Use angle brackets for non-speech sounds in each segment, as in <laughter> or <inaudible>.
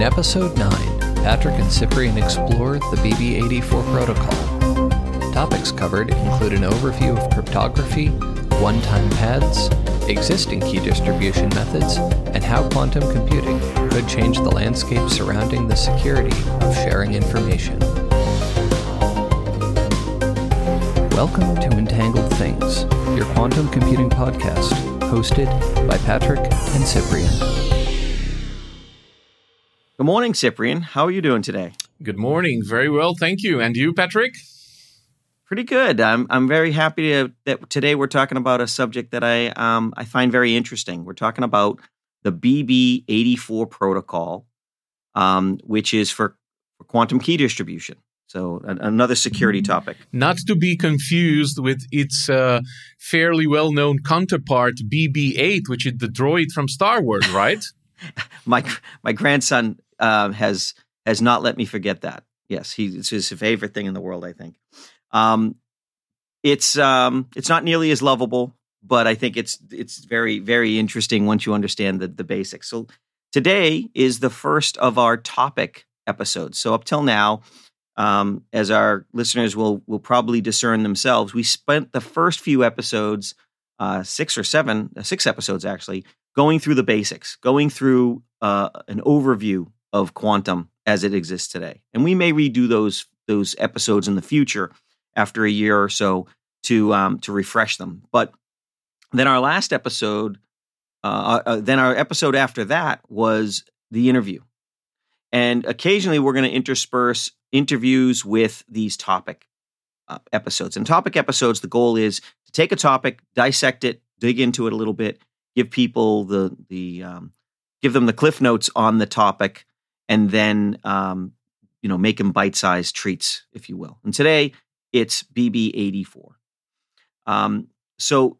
In episode 9, Patrick and Cyprian explore the BB84 protocol. Topics covered include an overview of cryptography, one time pads, existing key distribution methods, and how quantum computing could change the landscape surrounding the security of sharing information. Welcome to Entangled Things, your quantum computing podcast, hosted by Patrick and Cyprian. Good morning, Cyprian. How are you doing today? Good morning. Very well, thank you. And you, Patrick? Pretty good. I'm I'm very happy to, that today we're talking about a subject that I um, I find very interesting. We're talking about the BB84 protocol, um, which is for, for quantum key distribution. So another security topic. Not to be confused with its uh, fairly well known counterpart, BB 8, which is the droid from Star Wars, right? <laughs> My my grandson uh, has has not let me forget that. Yes, he it's his favorite thing in the world. I think. Um, it's um, it's not nearly as lovable, but I think it's it's very very interesting once you understand the the basics. So today is the first of our topic episodes. So up till now, um, as our listeners will will probably discern themselves, we spent the first few episodes, uh, six or seven, uh, six episodes actually, going through the basics, going through uh, an overview of quantum as it exists today, and we may redo those those episodes in the future after a year or so to um, to refresh them. But then our last episode, uh, uh, then our episode after that was the interview, and occasionally we're going to intersperse interviews with these topic uh, episodes. And topic episodes, the goal is to take a topic, dissect it, dig into it a little bit, give people the the um, give them the cliff notes on the topic, and then um, you know make them bite sized treats, if you will. And today it's BB84. Um, so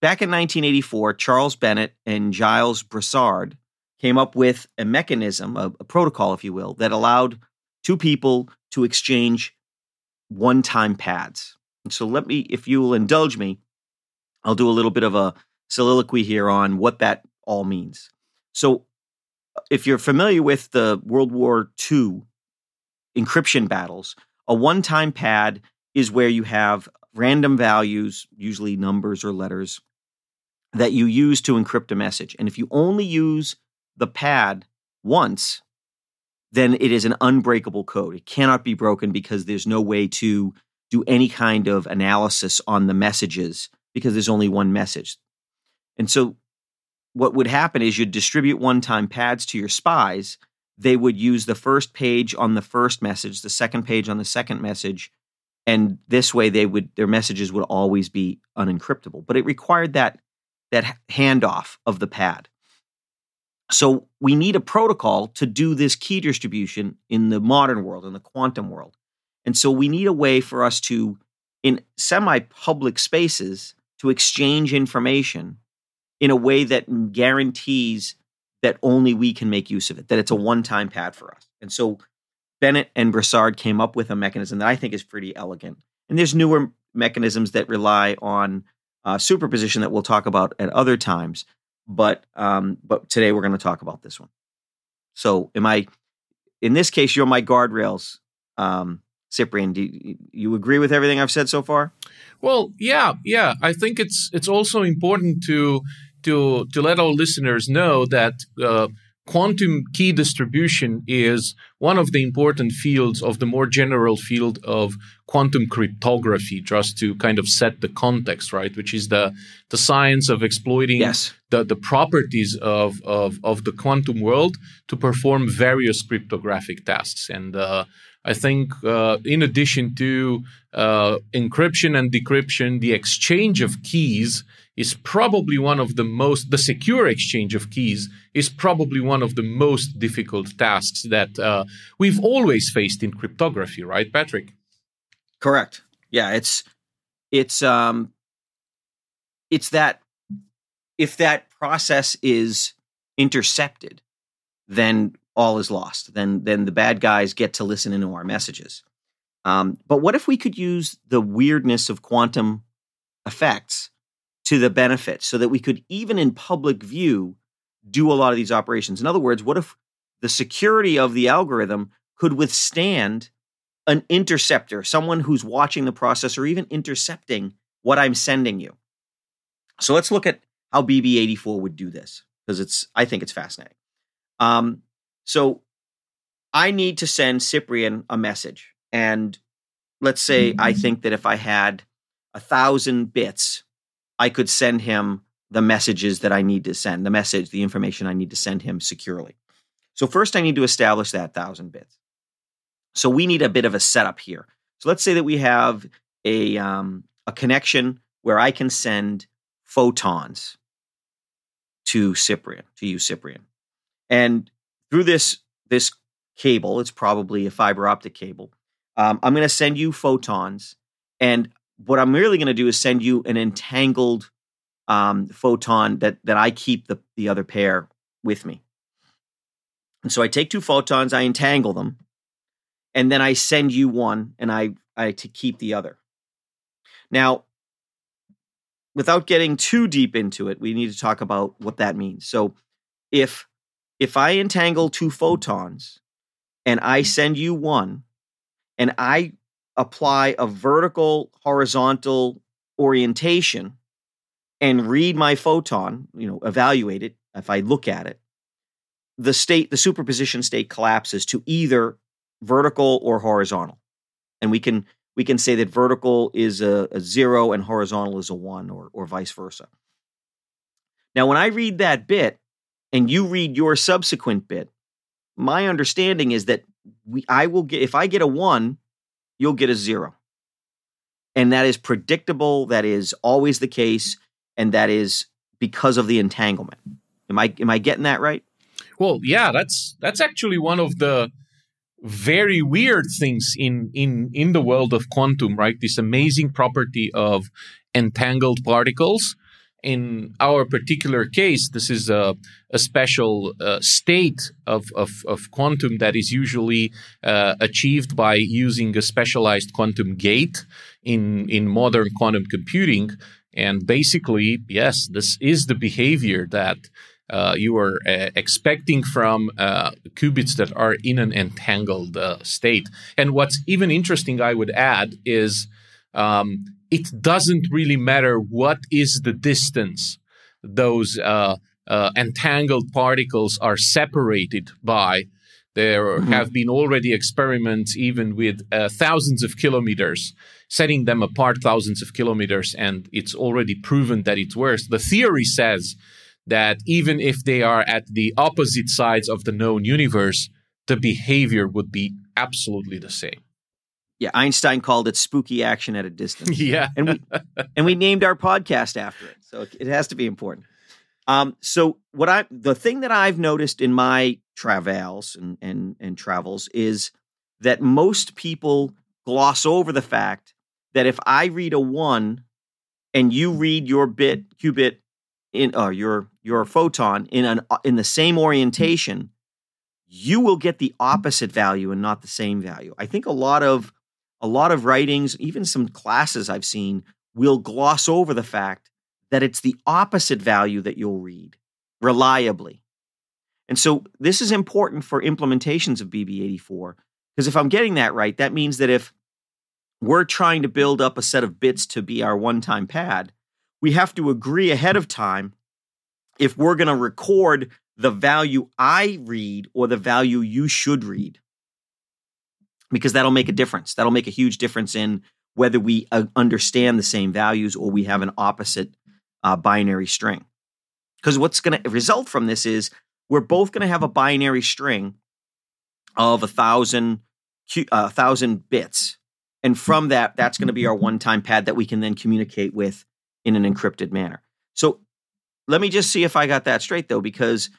back in 1984, Charles Bennett and Gilles Brassard came up with a mechanism, a, a protocol, if you will, that allowed two people to exchange one time pads. And so let me, if you will indulge me, I'll do a little bit of a soliloquy here on what that all means. So if you're familiar with the World War II encryption battles, a one time pad is where you have random values, usually numbers or letters, that you use to encrypt a message. And if you only use the pad once, then it is an unbreakable code. It cannot be broken because there's no way to do any kind of analysis on the messages because there's only one message. And so what would happen is you'd distribute one-time pads to your spies. They would use the first page on the first message, the second page on the second message, and this way they would their messages would always be unencryptable. But it required that that handoff of the pad. So we need a protocol to do this key distribution in the modern world, in the quantum world. And so we need a way for us to, in semi public spaces, to exchange information in a way that guarantees that only we can make use of it, that it's a one time pad for us. And so Bennett and Brassard came up with a mechanism that I think is pretty elegant. And there's newer mechanisms that rely on uh, superposition that we'll talk about at other times but um, but today we're going to talk about this one. So, am I? In this case, you're my guardrails, um, Cyprian. Do you, you agree with everything I've said so far? Well, yeah, yeah. I think it's it's also important to to to let our listeners know that uh, quantum key distribution is one of the important fields of the more general field of quantum cryptography just to kind of set the context right which is the the science of exploiting yes. the, the properties of, of of the quantum world to perform various cryptographic tasks and uh, I think, uh, in addition to uh, encryption and decryption, the exchange of keys is probably one of the most, the secure exchange of keys is probably one of the most difficult tasks that uh, we've always faced in cryptography, right, Patrick? Correct. Yeah, it's it's um it's that if that process is intercepted, then all is lost. Then then the bad guys get to listen into our messages. Um, but what if we could use the weirdness of quantum effects to the benefit, so that we could even in public view do a lot of these operations? In other words, what if the security of the algorithm could withstand an interceptor, someone who's watching the process or even intercepting what I'm sending you. So let's look at how BB84 would do this because it's I think it's fascinating. Um, so I need to send Cyprian a message, and let's say I mm-hmm. think that if I had a thousand bits, I could send him the messages that I need to send, the message, the information I need to send him securely. So first, I need to establish that thousand bits. So we need a bit of a setup here. So let's say that we have a um, a connection where I can send photons to Cyprian, to you, Cyprian. And through this this cable, it's probably a fiber optic cable. Um, I'm going to send you photons, and what I'm really going to do is send you an entangled um, photon that that I keep the the other pair with me. And so I take two photons, I entangle them, and then I send you one, and I I to keep the other. Now, without getting too deep into it, we need to talk about what that means. So if if I entangle two photons and I send you one and I apply a vertical horizontal orientation and read my photon, you know, evaluate it, if I look at it, the state, the superposition state collapses to either vertical or horizontal. And we can we can say that vertical is a, a zero and horizontal is a one, or, or vice versa. Now, when I read that bit and you read your subsequent bit, my understanding is that we, I will get, if I get a one, you'll get a zero. And that is predictable. That is always the case. And that is because of the entanglement. Am I, am I getting that right? Well, yeah, that's, that's actually one of the, very weird things in in in the world of quantum right this amazing property of entangled particles in our particular case this is a, a special uh, state of, of, of, quantum that is usually uh, achieved by using a specialized quantum gate in in modern quantum computing and basically yes this is the behavior that uh, you are uh, expecting from uh, qubits that are in an entangled uh, state. And what's even interesting, I would add, is um, it doesn't really matter what is the distance those uh, uh, entangled particles are separated by. There mm-hmm. have been already experiments, even with thousands of kilometers, setting them apart thousands of kilometers, and it's already proven that it works. The theory says that even if they are at the opposite sides of the known universe, the behavior would be absolutely the same. Yeah, Einstein called it spooky action at a distance. <laughs> yeah, and we and we named our podcast after it, so it has to be important. Um, so what I the thing that I've noticed in my travels and and and travels is that most people gloss over the fact that if I read a one and you read your bit qubit in uh, your your photon in an in the same orientation, you will get the opposite value and not the same value. I think a lot of a lot of writings, even some classes I've seen, will gloss over the fact that it's the opposite value that you'll read reliably. And so this is important for implementations of BB84 because if I'm getting that right, that means that if we're trying to build up a set of bits to be our one-time pad, we have to agree ahead of time if we're going to record the value I read or the value you should read. Because that'll make a difference. That'll make a huge difference in whether we uh, understand the same values or we have an opposite uh, binary string. Because what's going to result from this is we're both going to have a binary string of a thousand, uh, a thousand bits. And from that, that's going to be our one time pad that we can then communicate with in an encrypted manner. So let me just see if I got that straight though, because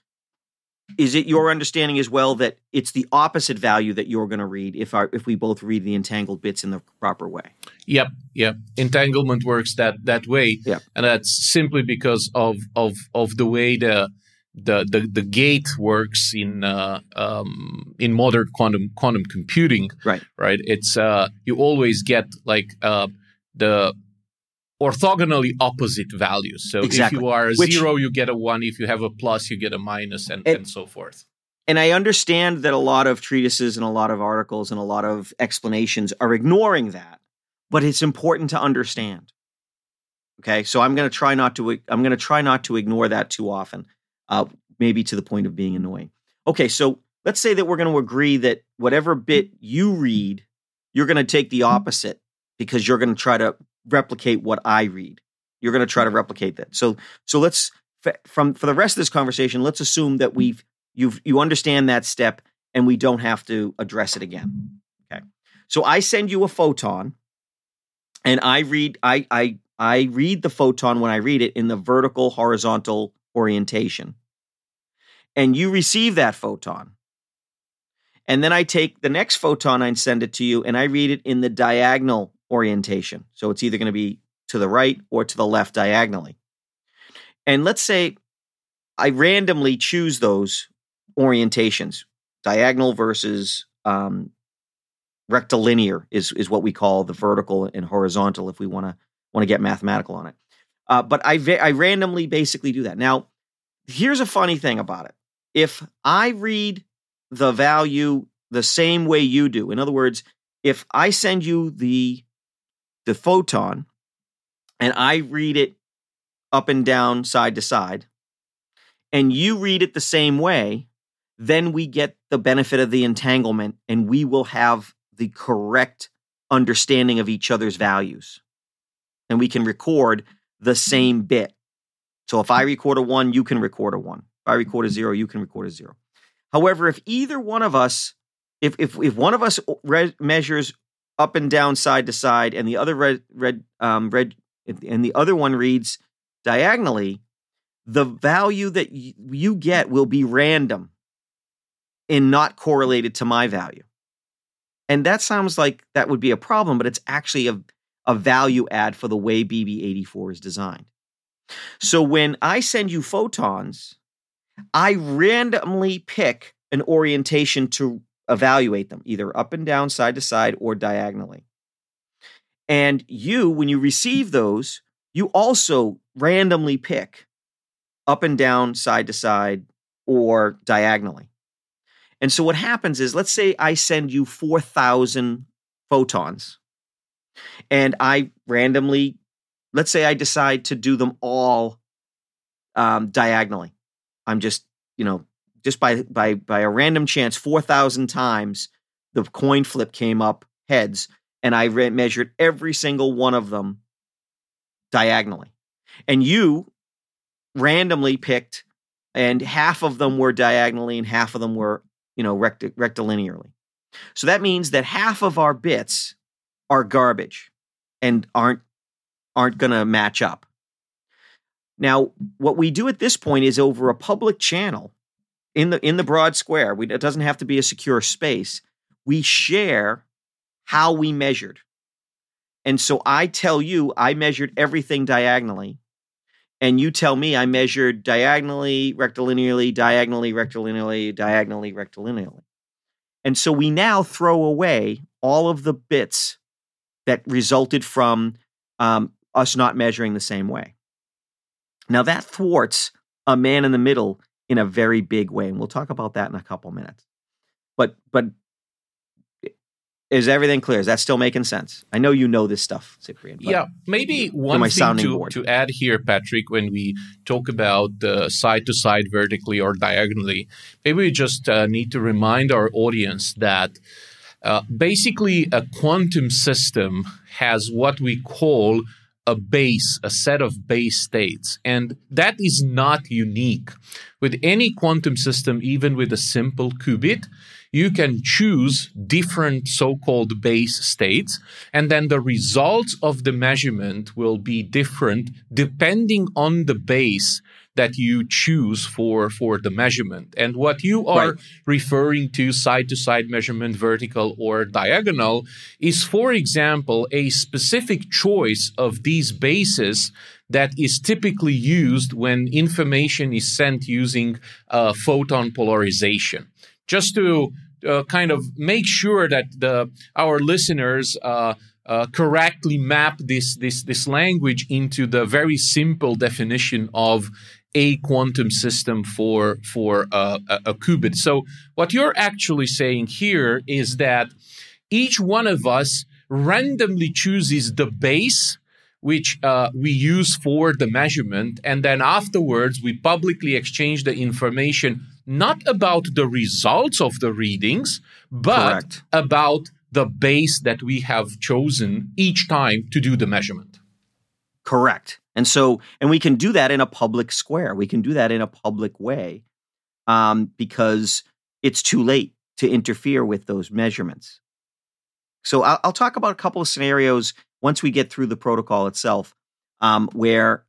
is it your understanding as well that it's the opposite value that you're going to read if our if we both read the entangled bits in the proper way? Yep, yep. Entanglement works that that way, yep. and that's simply because of of of the way the the the, the gate works in uh, um, in modern quantum quantum computing. Right, right. It's uh, you always get like uh, the orthogonally opposite values. So exactly. if you are a Which, zero, you get a one. If you have a plus, you get a minus, and, and, and so forth. and I understand that a lot of treatises and a lot of articles and a lot of explanations are ignoring that, but it's important to understand. Okay, so I'm going to try not to I'm going to try not to ignore that too often, uh, maybe to the point of being annoying. Okay, so let's say that we're going to agree that whatever bit you read, you're going to take the opposite because you're going to try to replicate what I read. You're going to try to mm-hmm. replicate that. So so let's from for the rest of this conversation, let's assume that we've you've you understand that step and we don't have to address it again. Okay. So I send you a photon and I read I I I read the photon when I read it in the vertical horizontal orientation. And you receive that photon. And then I take the next photon and send it to you and I read it in the diagonal orientation. So it's either going to be to the right or to the left diagonally. And let's say I randomly choose those orientations, diagonal versus um, rectilinear is is what we call the vertical and horizontal if we want to want to get mathematical on it. Uh, but I I randomly basically do that. Now, here's a funny thing about it. If I read the value the same way you do, in other words, if I send you the the photon and I read it up and down, side to side, and you read it the same way, then we get the benefit of the entanglement and we will have the correct understanding of each other's values. And we can record the same bit. So if I record a one, you can record a one. If I record a zero, you can record a zero. However, if either one of us, if if, if one of us measures up and down, side to side, and the other red red um, red and the other one reads diagonally, the value that you get will be random and not correlated to my value. And that sounds like that would be a problem, but it's actually a, a value add for the way BB84 is designed. So when I send you photons, I randomly pick an orientation to evaluate them, either up and down, side to side, or diagonally. And you, when you receive those, you also randomly pick up and down, side to side, or diagonally. And so what happens is, let's say I send you 4,000 photons and I randomly, let's say I decide to do them all um, diagonally. I'm just, you know, just by by by a random chance, 4,000 times the coin flip came up heads and I re- measured every single one of them diagonally. And you randomly picked, and half of them were diagonally and half of them were, you know, recti- rectilinearly. So that means that half of our bits are garbage and aren't aren't going to match up. Now, what we do at this point is over a public channel in the in the broad square. We, it doesn't have to be a secure space. We share how we measured. And so I tell you, I measured everything diagonally. And you tell me I measured diagonally, rectilinearly, diagonally, rectilinearly, diagonally, rectilinearly. And so we now throw away all of the bits that resulted from um, us not measuring the same way. Now that thwarts a man in the middle in a very big way, and we'll talk about that in a couple minutes. But but is everything clear? Is that still making sense? I know you know this stuff, Cyprian. Yeah, maybe one thing to, to add here, Patrick, when we talk about uh, side to side vertically or diagonally, maybe we just uh, need to remind our audience that uh, basically a quantum system has what we call a base, a set of base states. And that is not unique. With any quantum system, even with a simple qubit, you can choose different so-called base states and then the results of the measurement will be different depending on the base that you choose for for the measurement and what you are right. referring to side to side measurement vertical or diagonal is for example a specific choice of these bases that is typically used when information is sent using uh, photon polarization just to uh, kind of make sure that the our listeners uh, uh, correctly map this this this language into the very simple definition of a quantum system for for uh, a, a qubit. So what you're actually saying here is that each one of us randomly chooses the base which uh, we use for the measurement, and then afterwards we publicly exchange the information not about the results of the readings, but Correct. about the base that we have chosen each time to do the measurement. Correct. And so, and we can do that in a public square. We can do that in a public way um, because it's too late to interfere with those measurements. So, I'll, I'll, talk about a couple of scenarios once we get through the protocol itself um, where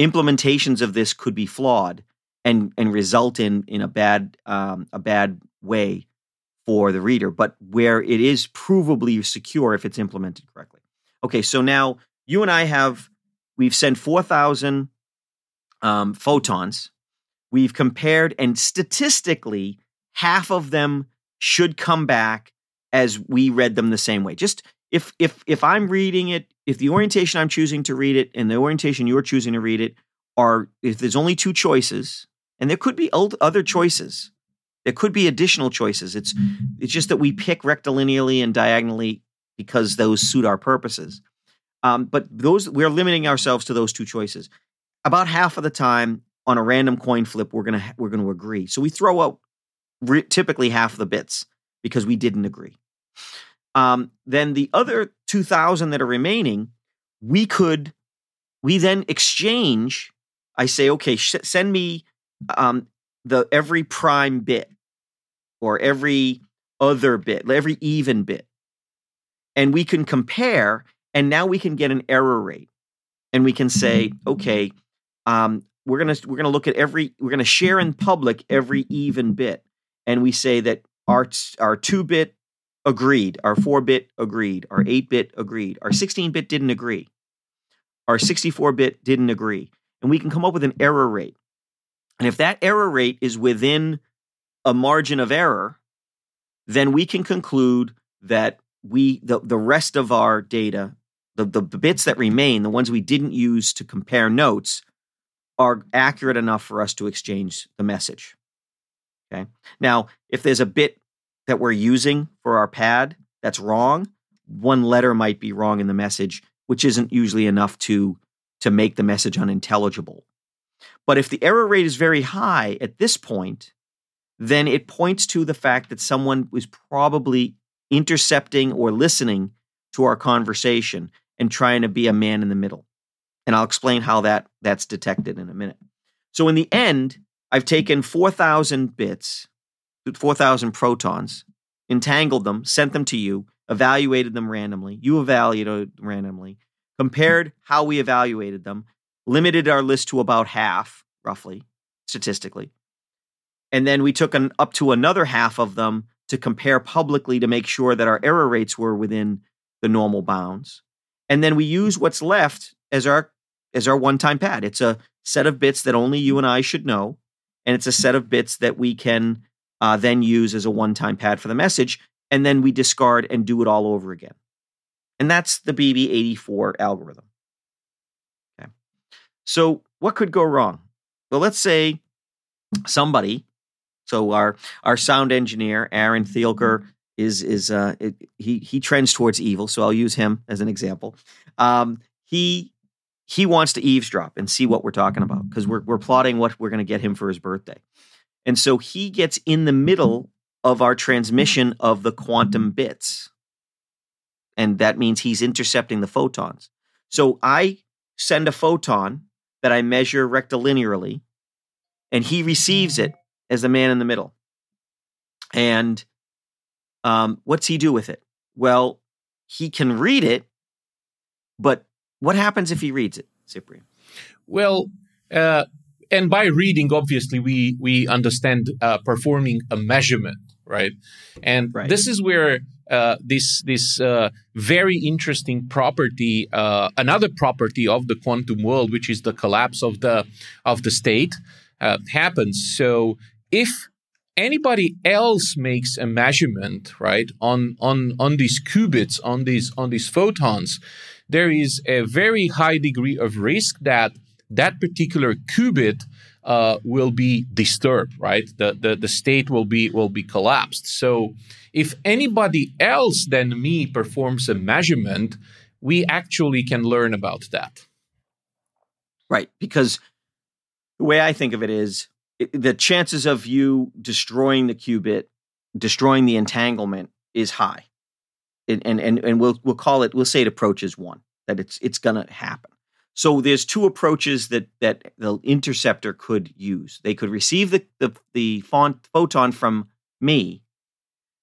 implementations of this could be flawed and and result in in a bad um, a bad way for the reader, but where it is provably secure if it's implemented correctly. Okay, so now you and I have we've sent four thousand um, photons. We've compared, and statistically, half of them should come back as we read them the same way. Just if if if I'm reading it, if the orientation I'm choosing to read it and the orientation you're choosing to read it are if there's only two choices, and there could be other choices. There could be additional choices. It's it's just that we pick rectilinearly and diagonally because those suit our purposes. Um, but those we're limiting ourselves to those two choices. About half of the time on a random coin flip, we're gonna we're gonna agree. So we throw out re- typically half of the bits because we didn't agree. Um, then the other two thousand that are remaining, we could we then exchange. I say, okay, sh- send me um, the every prime bit or every other bit, every even bit. And we can compare, and now we can get an error rate. And we can say, mm-hmm. okay, um, we're gonna we're gonna look at every we're gonna share in public every even bit. And we say that our our two bit agreed, our four bit agreed, our eight bit agreed, our 16 bit didn't agree, our 64 bit didn't agree. And we can come up with an error rate. And if that error rate is within a margin of error, then we can conclude that we the, the rest of our data, the, the, bits that remain, the ones we didn't use to compare notes, are accurate enough for us to exchange the message. Okay. Now, if there's a bit that we're using for our pad that's wrong, one letter might be wrong in the message, which isn't usually enough to to make the message unintelligible. But if the error rate is very high at this point, then it points to the fact that someone was probably intercepting or listening to our conversation and trying to be a man in the middle. And I'll explain how that that's detected in a minute. So in the end, I've taken 4,000 bits, 4,000 protons, entangled them, sent them to you, evaluated them randomly. You evaluated randomly, compared how we evaluated them, limited our list to about half, roughly, statistically. And then we took an, up to another half of them to compare publicly to make sure that our error rates were within the normal bounds. And then we use what's left as our as our one-time pad. It's a set of bits that only you and I should know, and it's a set of bits that we can uh, then use as a one-time pad for the message, and then we discard and do it all over again. And that's the BB84 algorithm. Okay. So, what could go wrong? Well, let's say somebody, so our our sound engineer Aaron Thielker is is uh, it, he he trends towards evil. So I'll use him as an example. Um, he he wants to eavesdrop and see what we're talking about because we're we're plotting what we're going to get him for his birthday, and so he gets in the middle of our transmission of the quantum bits, and that means he's intercepting the photons. So I send a photon that I measure rectilinearly, and he receives it as the man in the middle. And um, what's he do with it? Well, he can read it, but what happens if he reads it, Cyprian? Well, uh, and by reading, obviously, we we understand uh, performing a measurement, right? And right. this is where uh, this this uh, very interesting property, uh, another property of the quantum world, which is the collapse of the of the state, uh, happens. So if anybody else makes a measurement, right, on on on these qubits, on these on these photons, there is a very high degree of risk that that particular qubit uh, will be disturbed, right? The, the the state will be will be collapsed. So if anybody else than me performs a measurement, we actually can learn about that. Right, because the way I think of it is the chances of you destroying the qubit, destroying the entanglement, is high, and and and, we'll we'll call it we'll say it approaches one that it's it's going to happen. So there's two approaches that that the interceptor could use. They could receive the the, the font, photon from me.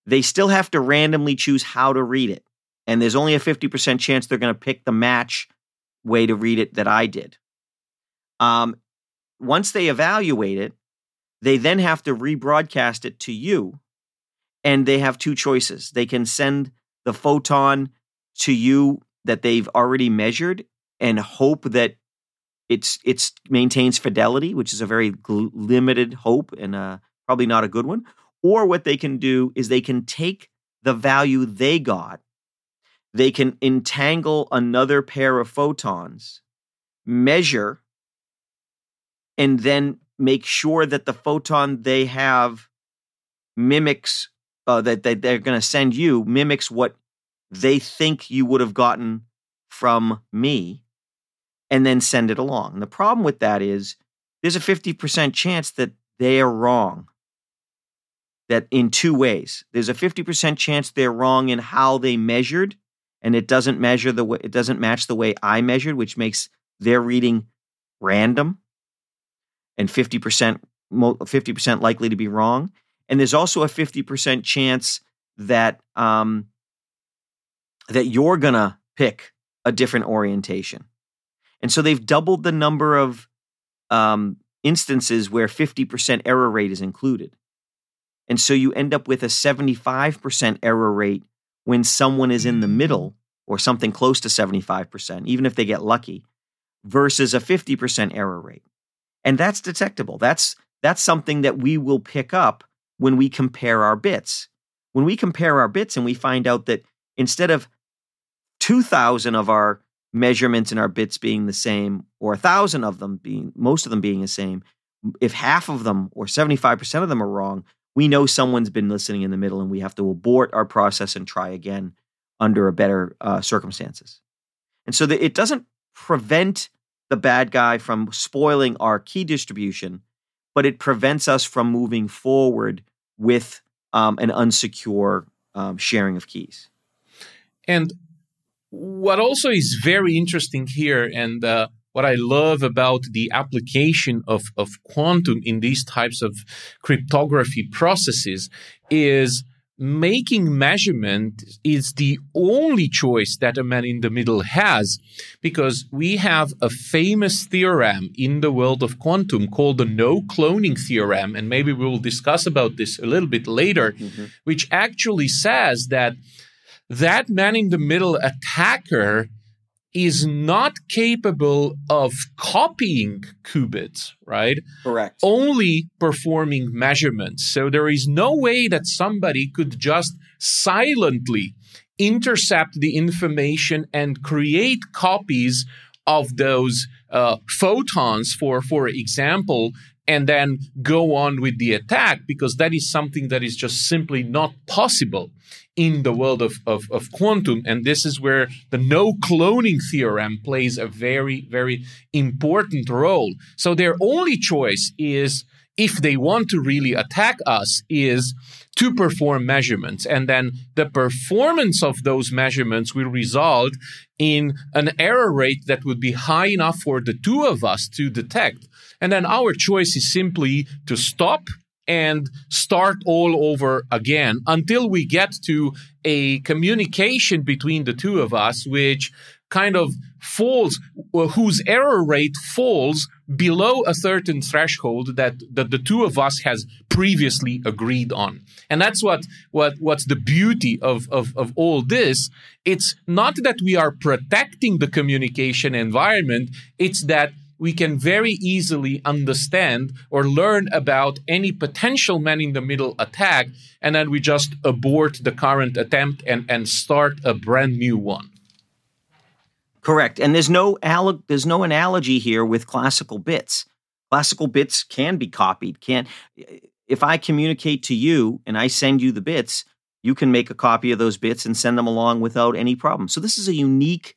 They still have to randomly choose how to read it, and there's only a 50% chance they're going to pick the match way to read it that I did. Um, once they evaluate it, they then have to rebroadcast it to you, and they have two choices. They can send the photon to you that they've already measured and hope that it's it's maintains fidelity, which is a very gl- limited hope and uh, probably not a good one. Or what they can do is they can take the value they got, they can entangle another pair of photons, measure, and then make sure that the photon they have mimics uh, that, that they're going to send you mimics what they think you would have gotten from me and then send it along. And the problem with that is there's a 50% chance that they are wrong. That in two ways. There's a 50% chance they're wrong in how they measured and it doesn't measure the way it doesn't match the way I measured, which makes their reading random and 50% 50% likely to be wrong. And there's also a 50% chance that um, that you're gonna pick a different orientation. And so they've doubled the number of um, instances where 50% error rate is included. And so you end up with a 75% error rate when someone is in the middle or something close to 75%, even if they get lucky, versus a 50% error rate. And that's detectable. That's that's something that we will pick up when we compare our bits. When we compare our bits and we find out that instead of 2000 of our measurements and our bits being the same, or a thousand of them being, most of them being the same, if half of them or 75% of them are wrong, we know someone's been listening in the middle and we have to abort our process and try again under a better uh, circumstances. And so it doesn't prevent the bad guy from spoiling our key distribution, but it prevents us from moving forward with um, an unsecure um, sharing of keys. And what also is very interesting here, and uh, what I love about the application of, of quantum in these types of cryptography processes, is making measurement is the only choice that a man in the middle has because we have a famous theorem in the world of quantum called the no cloning theorem and maybe we will discuss about this a little bit later mm-hmm. which actually says that that man in the middle attacker is not capable of copying qubits, right? Correct. Only performing measurements. So there is no way that somebody could just silently intercept the information and create copies of those uh, photons, for for example, and then go on with the attack because that is something that is just simply not possible in the world of, of, of, quantum. And this is where the no cloning theorem plays a very, very important role. So their only choice is if they want to really attack us is to perform measurements and then the performance of those measurements will result in an error rate that would be high enough for the two of us to detect and then our choice is simply to stop and start all over again until we get to a communication between the two of us, which kind of falls, whose error rate falls below a certain threshold that, that the two of us has previously agreed on. And that's what, what what's the beauty of, of, of all this. It's not that we are protecting the communication environment, it's that we can very easily understand or learn about any potential man in the middle attack, and then we just abort the current attempt and, and start a brand new one. Correct. And there's no there's no analogy here with classical bits. classical bits can be copied. Can if I communicate to you and I send you the bits, you can make a copy of those bits and send them along without any problem. So this is a unique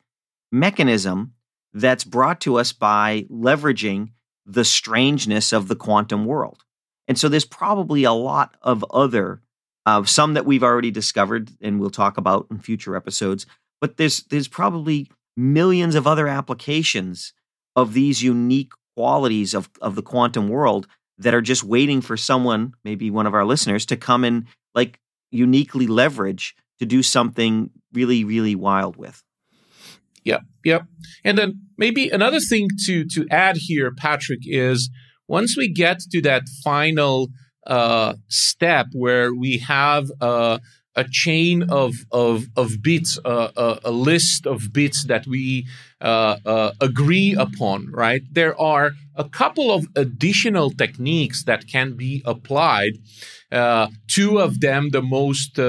mechanism that's brought to us by leveraging the strangeness of the quantum world. And so there's probably a lot of other uh, some that we've already discovered and we'll talk about in future episodes, but there's there's probably millions of other applications of these unique qualities of, of the quantum world that are just waiting for someone, maybe one of our listeners, to come and like uniquely leverage to do something really, really wild with. Yeah, yeah. And then maybe another thing to to add here, Patrick, is once we get to that final uh, step where we have uh, a chain of of of bits, uh, a, a, list of bits that we uh, uh, agree upon. Right, there are a couple of additional techniques that can be applied. Two of them, the most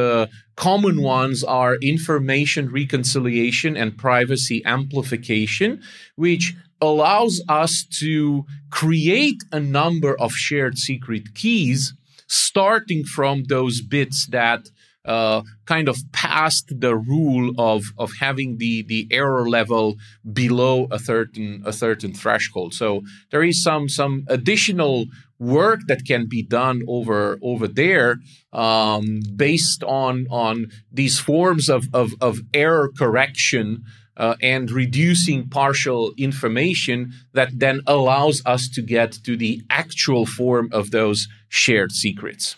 common ones, are information reconciliation and privacy amplification, which allows us to create a number of shared secret keys starting from those bits that uh, kind of passed the rule of of having the the error level below a certain a certain threshold. So there is some some additional work that can be done over over there um, based on on these forms of of, of error correction. Uh, and reducing partial information that then allows us to get to the actual form of those shared secrets.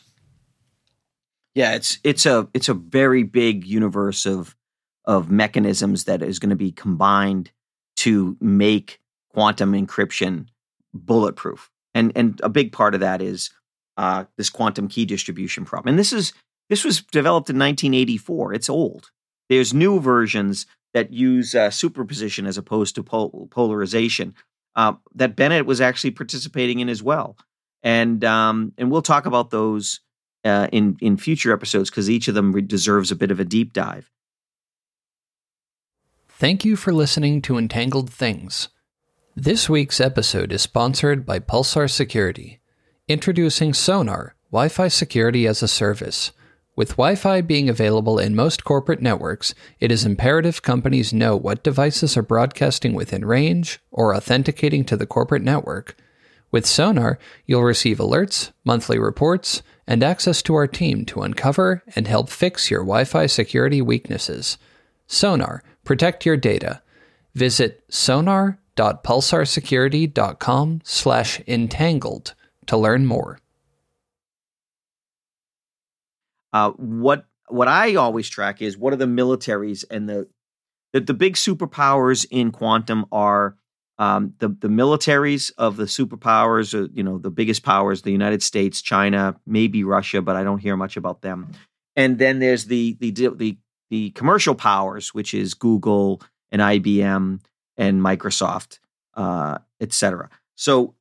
Yeah, it's it's a it's a very big universe of of mechanisms that is going to be combined to make quantum encryption bulletproof. And and a big part of that is uh, this quantum key distribution problem. And this is this was developed in 1984. It's old. There's new versions that use uh, superposition as opposed to pol- polarization uh, that Bennett was actually participating in as well. And um, and we'll talk about those uh, in in future episodes because each of them deserves a bit of a deep dive. Thank you for listening to Entangled Things. This week's episode is sponsored by Pulsar Security, introducing Sonar Wi Fi security as a service. With Wi Fi being available in most corporate networks, it is imperative companies know what devices are broadcasting within range or authenticating to the corporate network. With Sonar, you'll receive alerts, monthly reports, and access to our team to uncover and help fix your Wi Fi security weaknesses. Sonar, protect your data. Visit sonar.pulsarsecurity.com slash entangled to learn more. Uh, what what I always track is what are the militaries and the the, the big superpowers in quantum are um, the the militaries of the superpowers, uh, you know, the biggest powers, the United States, China, maybe Russia, but I don't hear much about them. And then there's the the the the commercial powers, which is Google and IBM and Microsoft, uh, et cetera. So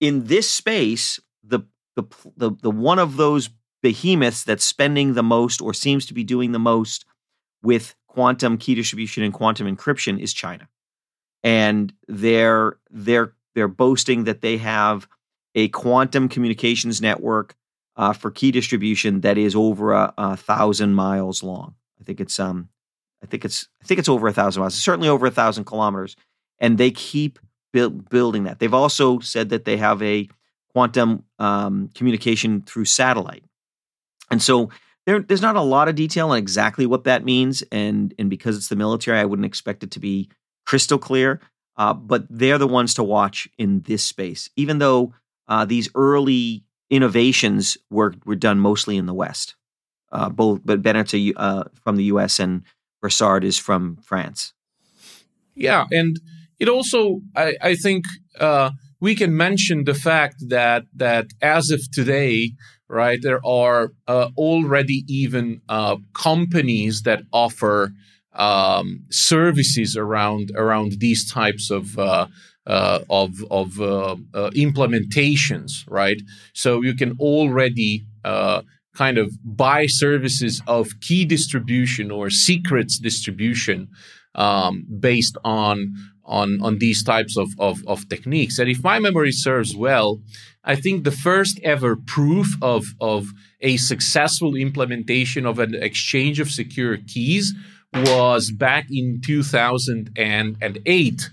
in this space, the the the the one of those behemoths that's spending the most or seems to be doing the most with quantum key distribution and quantum encryption is China and they're they're they're boasting that they have a quantum communications network uh, for key distribution that is over a, a, thousand miles long. I think it's um, I think it's I think it's over a thousand miles. It's certainly over a thousand kilometers, and they keep building that. They've also said that they have a quantum um, communication through satellite, and so there, there's not a lot of detail on exactly what that means. And and because it's the military, I wouldn't expect it to be crystal clear. Uh, but they're the ones to watch in this space, even though uh, these early innovations were were done mostly in the West. Uh, both, but Bennett's uh, from the U.S. and Brassard is from France. Yeah, and it also, I, I think, uh, we can mention the fact that that as of today, right, there are uh, already even companies that offer um, services around around these types of uh, uh, of of uh, uh implementations, right? So you can already uh, kind of buy services of key distribution or secrets distribution um, based on on on these types of, of, of techniques. And if my memory serves well, I think the first ever proof of of a successful implementation of an exchange of secure keys was back in 2008.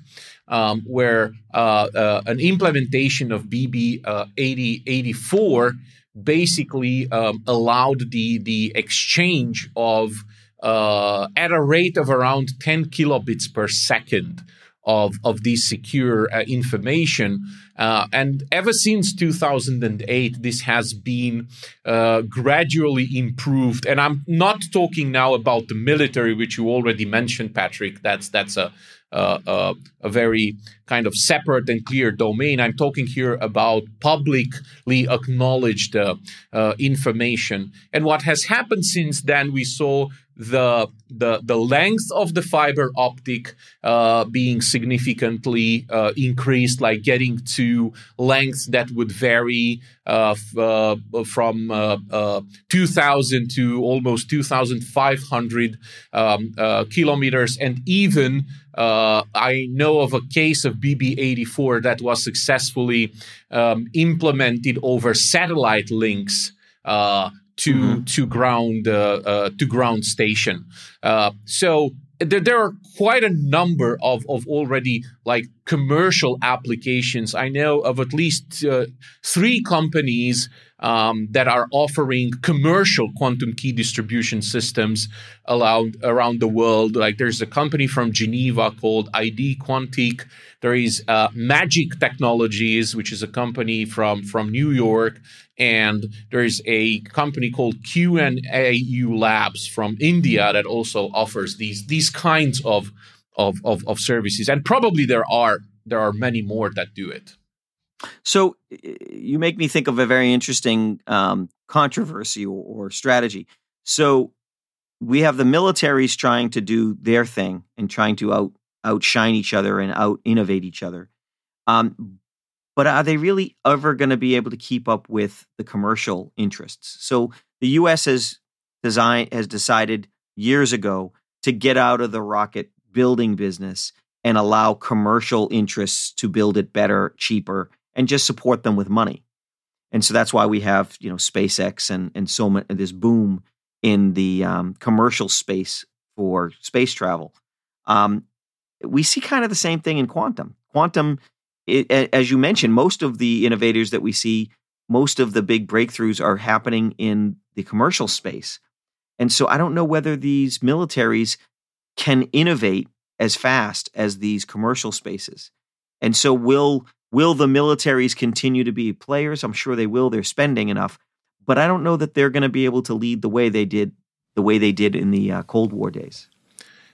Um, where uh, uh, an implementation of BB uh, 8084 basically um, allowed the the exchange of uh, at a rate of around 10 kilobits per second of, of this secure uh, information. Uh, and ever since 2008, this has been uh, gradually improved. And I'm not talking now about the military, which you already mentioned, Patrick. That's that's a uh, uh, a very kind of separate and clear domain. I'm talking here about publicly acknowledged uh, uh information. And what has happened since then, we saw the the the length of the fiber optic uh, being significantly uh, increased, like getting to lengths that would vary uh, f- uh, from uh, uh, 2,000 to almost 2,500 um, kilometers, and even I know of a case of BB84 that was successfully um, implemented over satellite links. Uh, to mm-hmm. to ground uh, uh, to ground station. Uh, so there, there are quite a number of, of already like commercial applications. I know of at least uh, three companies um, that are offering commercial quantum key distribution systems around, around the world. Like there's a company from Geneva called ID Quantique. There is uh, MagiQ Technologies, which is a company from, from New York. And there's a company called QNu Labs from India that also offers these, these kinds of, of, of, of services. And probably there are there are many more that do it. So you make me think of a very interesting um, controversy or, or, strategy. So we have the militaries trying to do their thing and trying to out outshine each other and out innovate each other. Um, but are they really ever going to be able to keep up with the commercial interests? So the U.S. has design has decided years ago to get out of the rocket building business and allow commercial interests to build it better, cheaper, and just support them with money. And so that's why we have you know SpaceX and and so much this boom in the um, commercial space for space travel. Um, we see kind of the same thing in quantum. Quantum, it, as you mentioned, most of the innovators that we see, most of the big breakthroughs are happening in the commercial space. And so I don't know whether these militaries can innovate as fast as these commercial spaces. And so will will the militaries continue to be players? I'm sure they will. They're spending enough, but I don't know that they're going to be able to lead the way they did the way they did in the uh, Cold War days.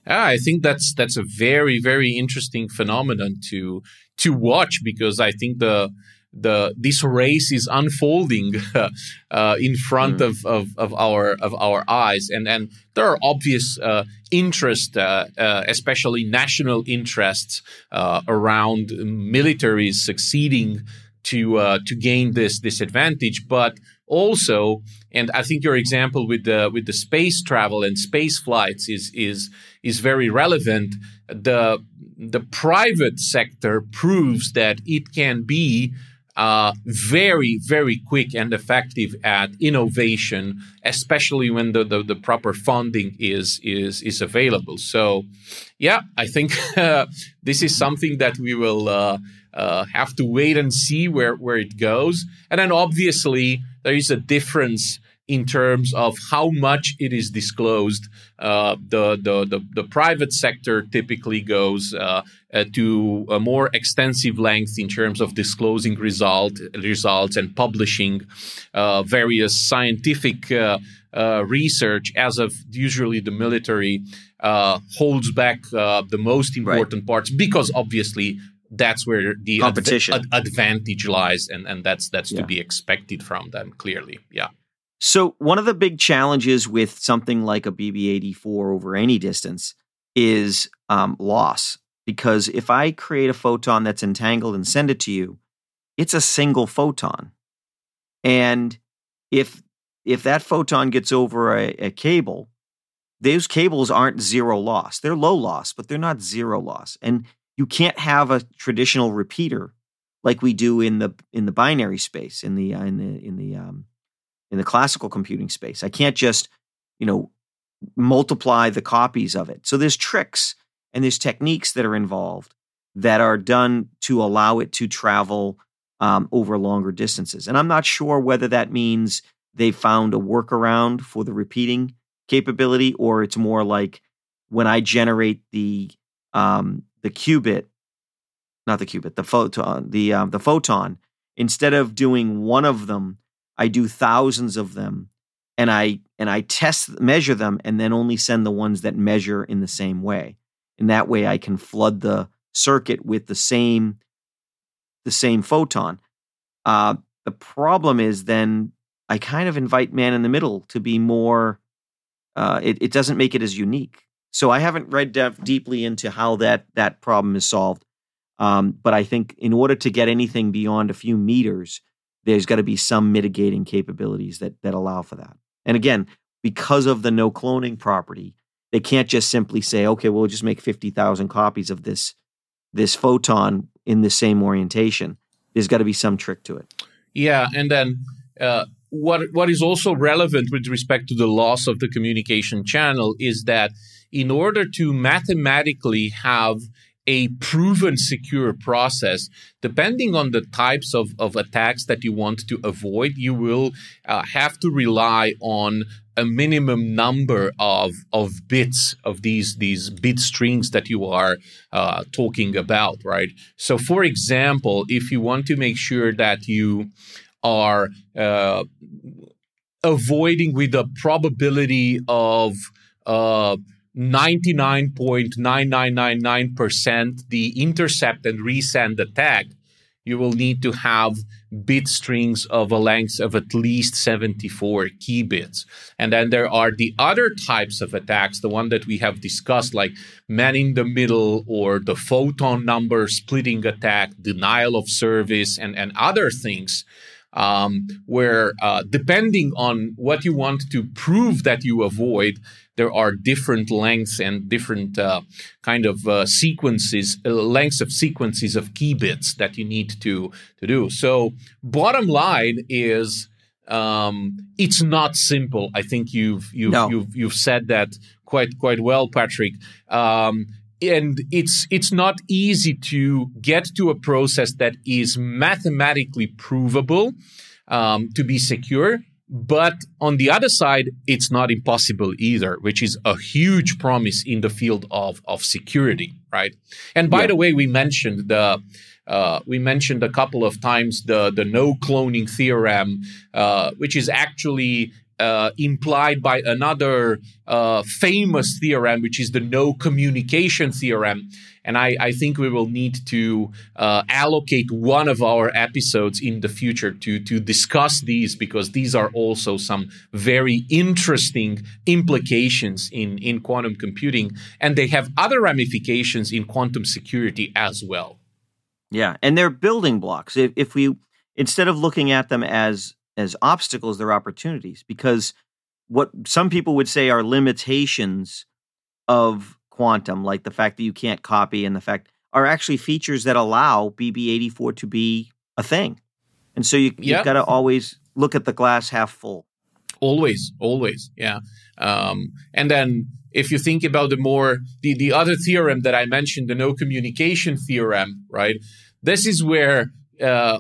Ah, I think that's that's a very very interesting phenomenon to to watch because I think the the this race is unfolding <laughs> uh, in front mm. of, of, of our of our eyes, and and there are obvious uh, interest, uh, uh especially national interests uh, around militaries succeeding to uh, to gain this this advantage, but also, and I think your example with the with the space travel and space flights is is is very relevant. The the private sector proves that it can be uh, very, very quick and effective at innovation, especially when the, the, the, proper funding is is is available. So, yeah, I think uh, <laughs> this is something that we will uh, uh, have to wait and see where where it goes. And then obviously there is a difference in terms of how much it is disclosed. Uh, the, the, the, the, private sector typically goes uh, uh, to a more extensive length in terms of disclosing result, results and publishing uh, various scientific uh, uh, research, as of usually the military holds back the most important right. parts because obviously that's where the competition adv- advantage lies and, and that's that's yeah. to be expected from them clearly yeah so, one of the big challenges with something like a BB 84 over any distance is um, loss. Because if I create a photon that's entangled and send it to you, it's a single photon. And if if that photon gets over a, a cable, those cables aren't zero loss. They're low loss, but they're not zero loss. And you can't have a traditional repeater like we do in the in the binary space in the uh, in the in the um, in the classical computing space. I can't just you know multiply the copies of it. So there's tricks and there's techniques that are involved that are done to allow it to travel um, over longer distances. And I'm not sure whether that means they found a workaround for the repeating capability or it's more like when I generate the um, the qubit, not the qubit, the photon, the um, the photon. Instead of doing one of them, I do thousands of them, and I and I test measure them, and then only send the ones that measure in the same way. And that way, I can flood the circuit with the same the same photon. Uh, the problem is then I kind of invite man in the middle to be more. Uh, it, it doesn't make it as unique. So I haven't read def- deeply into how that that problem is solved. Um, but I think in order to get anything beyond a few meters, there's got to be some mitigating capabilities that that allow for that. And again, because of the no cloning property, they can't just simply say, "Okay, we'll just make fifty thousand copies of this this photon in the same orientation." There's got to be some trick to it. Yeah, and then uh, what what is also relevant with respect to the loss of the communication channel is that in order to mathematically have a proven secure process, depending on the types of, of attacks that you want to avoid, you will uh, have to rely on a minimum number of, of bits of these, these bit strings that you are uh, talking about, right? So, for example, if you want to make sure that you are uh, avoiding with a probability of uh, 99.9999% the intercept and resend attack, you will need to have bit strings of a length of at least 74 key bits. And then there are the other types of attacks, the one that we have discussed, like man in the middle or the photon number splitting attack, denial of service, and, and other things. Um, where uh, depending on what you want to prove that you avoid, there are different lengths and different uh, kind of uh, sequences, uh, lengths of sequences of key bits that you need to to do. So, bottom line is, um, it's not simple. I think you've you've no. you've you've said that quite quite well, Patrick. Um, and it's it's not easy to get to a process that is mathematically provable um, to be secure but on the other side, it's not impossible either, which is a huge promise in the field of, of security, right? And by yeah. the way, we mentioned the uh, we mentioned a couple of times the the no cloning theorem, uh, which is actually uh, implied by another uh, famous theorem, which is the no communication theorem. And I, I think we will need to uh, allocate one of our episodes in the future to, to discuss these because these are also some very interesting implications in, in quantum computing. And they have other ramifications in quantum security as well. Yeah. And they're building blocks. If, if we, instead of looking at them as as obstacles, they're opportunities because what some people would say are limitations of quantum, like the fact that you can't copy and the fact are actually features that allow BB84 to be a thing. And so you, yep. you've got to always look at the glass half full. Always, always, yeah. Um, and then if you think about the more the, the other theorem that I mentioned, the no communication theorem, right? This is where uh,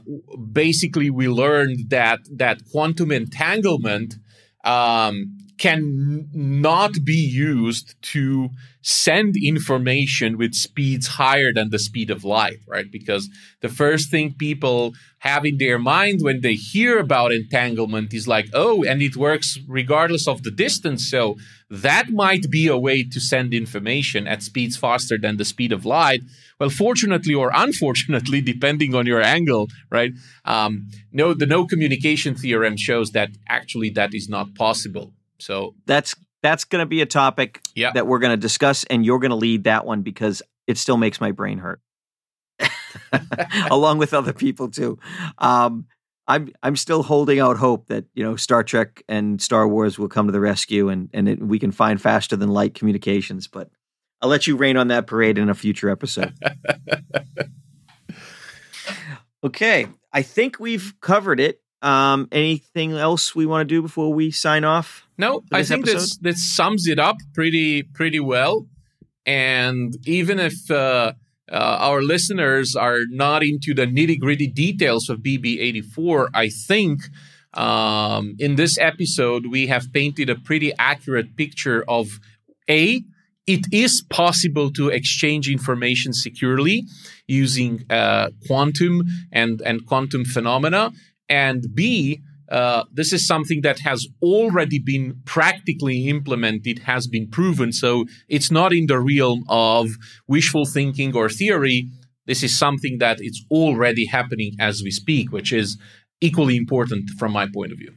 basically we learned that that quantum entanglement um, can not be used to send information with speeds higher than the speed of light, right? Because the first thing people have in their mind when they hear about entanglement is like, oh, and it works regardless of the distance. So that might be a way to send information at speeds faster than the speed of light. Well, fortunately or unfortunately, <laughs> depending on your angle, right? Um, no, the no communication theorem shows that actually that is not possible. So that's that's going to be a topic yeah. that we're going to discuss, and you're going to lead that one because it still makes my brain hurt, <laughs> along with other people too. Um, I'm I'm still holding out hope that you know Star Trek and Star Wars will come to the rescue, and and it, we can find faster than light communications. But I'll let you rain on that parade in a future episode. <laughs> okay, I think we've covered it. Um, anything else we want to do before we sign off? No, I think this that sums it up pretty pretty well. And even if uh, uh, our listeners are not into the nitty gritty details of BB84, I think um, in this episode we have painted a pretty accurate picture of a it is possible to exchange information securely using uh, quantum and, and quantum phenomena. And B, uh, this is something that has already been practically implemented, has been proven. So it's not in the realm of wishful thinking or theory. This is something that it's already happening as we speak, which is equally important from my point of view.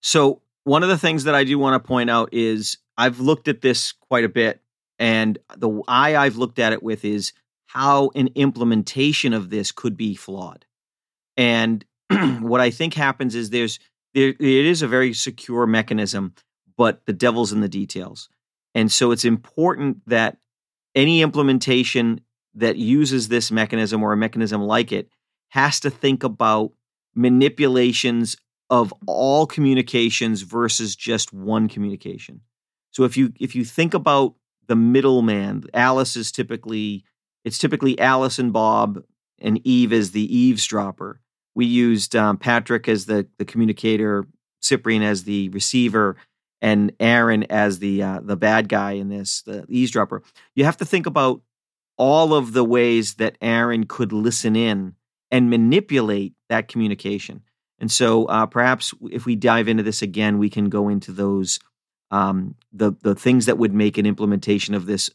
So, one of the things that I do want to point out is I've looked at this quite a bit, and the eye I've looked at it with is how an implementation of this could be flawed. And <clears throat> what I think happens is there's there it is a very secure mechanism, but the devil's in the details. And so it's important that any implementation that uses this mechanism or a mechanism like it has to think about manipulations of all communications versus just one communication. So if you if you think about the middleman, Alice is typically it's typically Alice and Bob, and Eve is the eavesdropper. We used um, Patrick as the the communicator, Cyprian as the receiver, and Aaron as the uh, the bad guy in this, the eavesdropper. You have to think about all of the ways that Aaron could listen in and manipulate that communication. And so, uh, perhaps if we dive into this again, we can go into those um, the the things that would make an implementation of this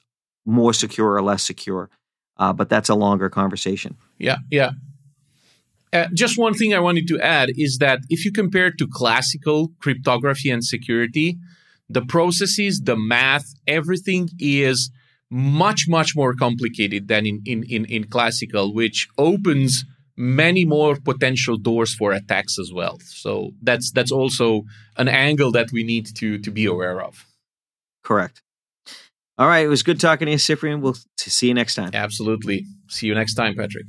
more secure or less secure. Uh, but that's a longer conversation. Yeah, yeah. Uh, just one thing I wanted to add is that if you compare to classical cryptography and security, the processes, the math, everything is much much more complicated than in in in, in classical, which opens many more potential doors for attacks as well. So that's that's also an angle that we need to to be aware of. Correct. All right, it was good talking to you, Cyprian. We'll see you next time. Absolutely. See you next time, Patrick.